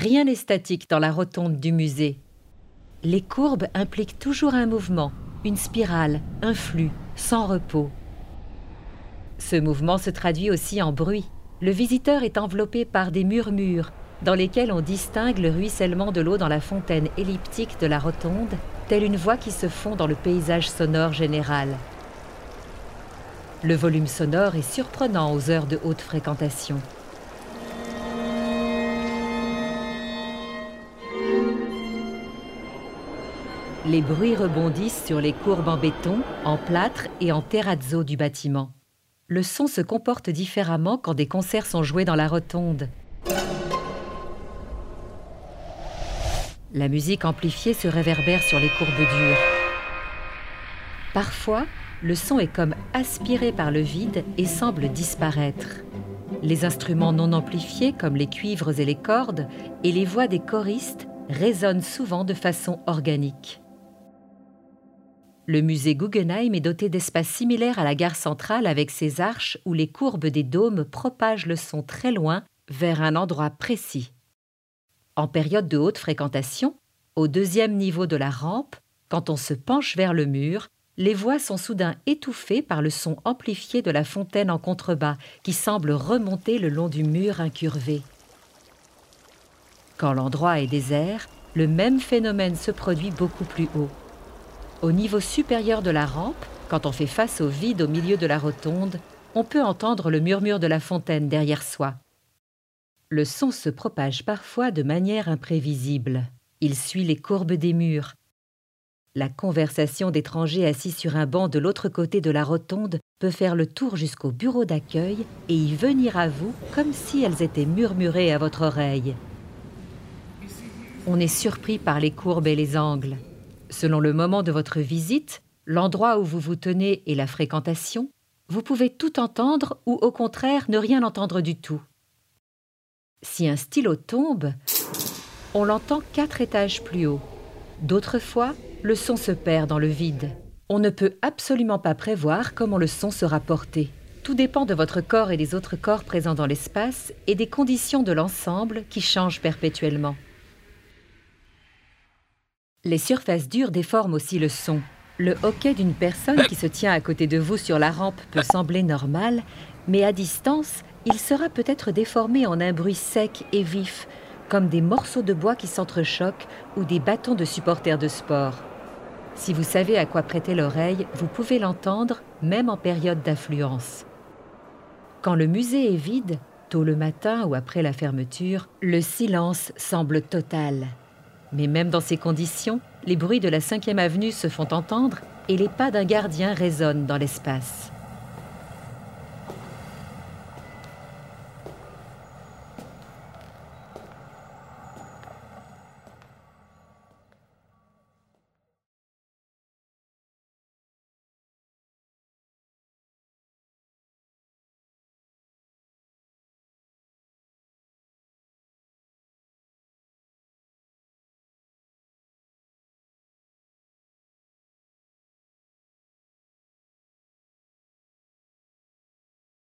Rien n'est statique dans la rotonde du musée. Les courbes impliquent toujours un mouvement, une spirale, un flux, sans repos. Ce mouvement se traduit aussi en bruit. Le visiteur est enveloppé par des murmures, dans lesquels on distingue le ruissellement de l'eau dans la fontaine elliptique de la rotonde, telle une voix qui se fond dans le paysage sonore général. Le volume sonore est surprenant aux heures de haute fréquentation. Les bruits rebondissent sur les courbes en béton, en plâtre et en terrazzo du bâtiment. Le son se comporte différemment quand des concerts sont joués dans la rotonde. La musique amplifiée se réverbère sur les courbes dures. Parfois, le son est comme aspiré par le vide et semble disparaître. Les instruments non amplifiés, comme les cuivres et les cordes, et les voix des choristes résonnent souvent de façon organique. Le musée Guggenheim est doté d'espaces similaires à la gare centrale avec ses arches où les courbes des dômes propagent le son très loin vers un endroit précis. En période de haute fréquentation, au deuxième niveau de la rampe, quand on se penche vers le mur, les voix sont soudain étouffées par le son amplifié de la fontaine en contrebas qui semble remonter le long du mur incurvé. Quand l'endroit est désert, le même phénomène se produit beaucoup plus haut. Au niveau supérieur de la rampe, quand on fait face au vide au milieu de la rotonde, on peut entendre le murmure de la fontaine derrière soi le son se propage parfois de manière imprévisible. Il suit les courbes des murs. La conversation d'étrangers assis sur un banc de l'autre côté de la rotonde peut faire le tour jusqu'au bureau d'accueil et y venir à vous comme si elles étaient murmurées à votre oreille. On est surpris par les courbes et les angles. Selon le moment de votre visite, l'endroit où vous vous tenez et la fréquentation, vous pouvez tout entendre ou au contraire ne rien entendre du tout. Si un stylo tombe, on l'entend quatre étages plus haut. D'autres fois, le son se perd dans le vide. On ne peut absolument pas prévoir comment le son sera porté. Tout dépend de votre corps et des autres corps présents dans l'espace et des conditions de l'ensemble qui changent perpétuellement. Les surfaces dures déforment aussi le son. Le hoquet d'une personne qui se tient à côté de vous sur la rampe peut sembler normal, mais à distance, il sera peut-être déformé en un bruit sec et vif, comme des morceaux de bois qui s'entrechoquent ou des bâtons de supporters de sport. Si vous savez à quoi prêter l'oreille, vous pouvez l'entendre même en période d'affluence. Quand le musée est vide, tôt le matin ou après la fermeture, le silence semble total. Mais même dans ces conditions, les bruits de la 5e avenue se font entendre et les pas d'un gardien résonnent dans l'espace.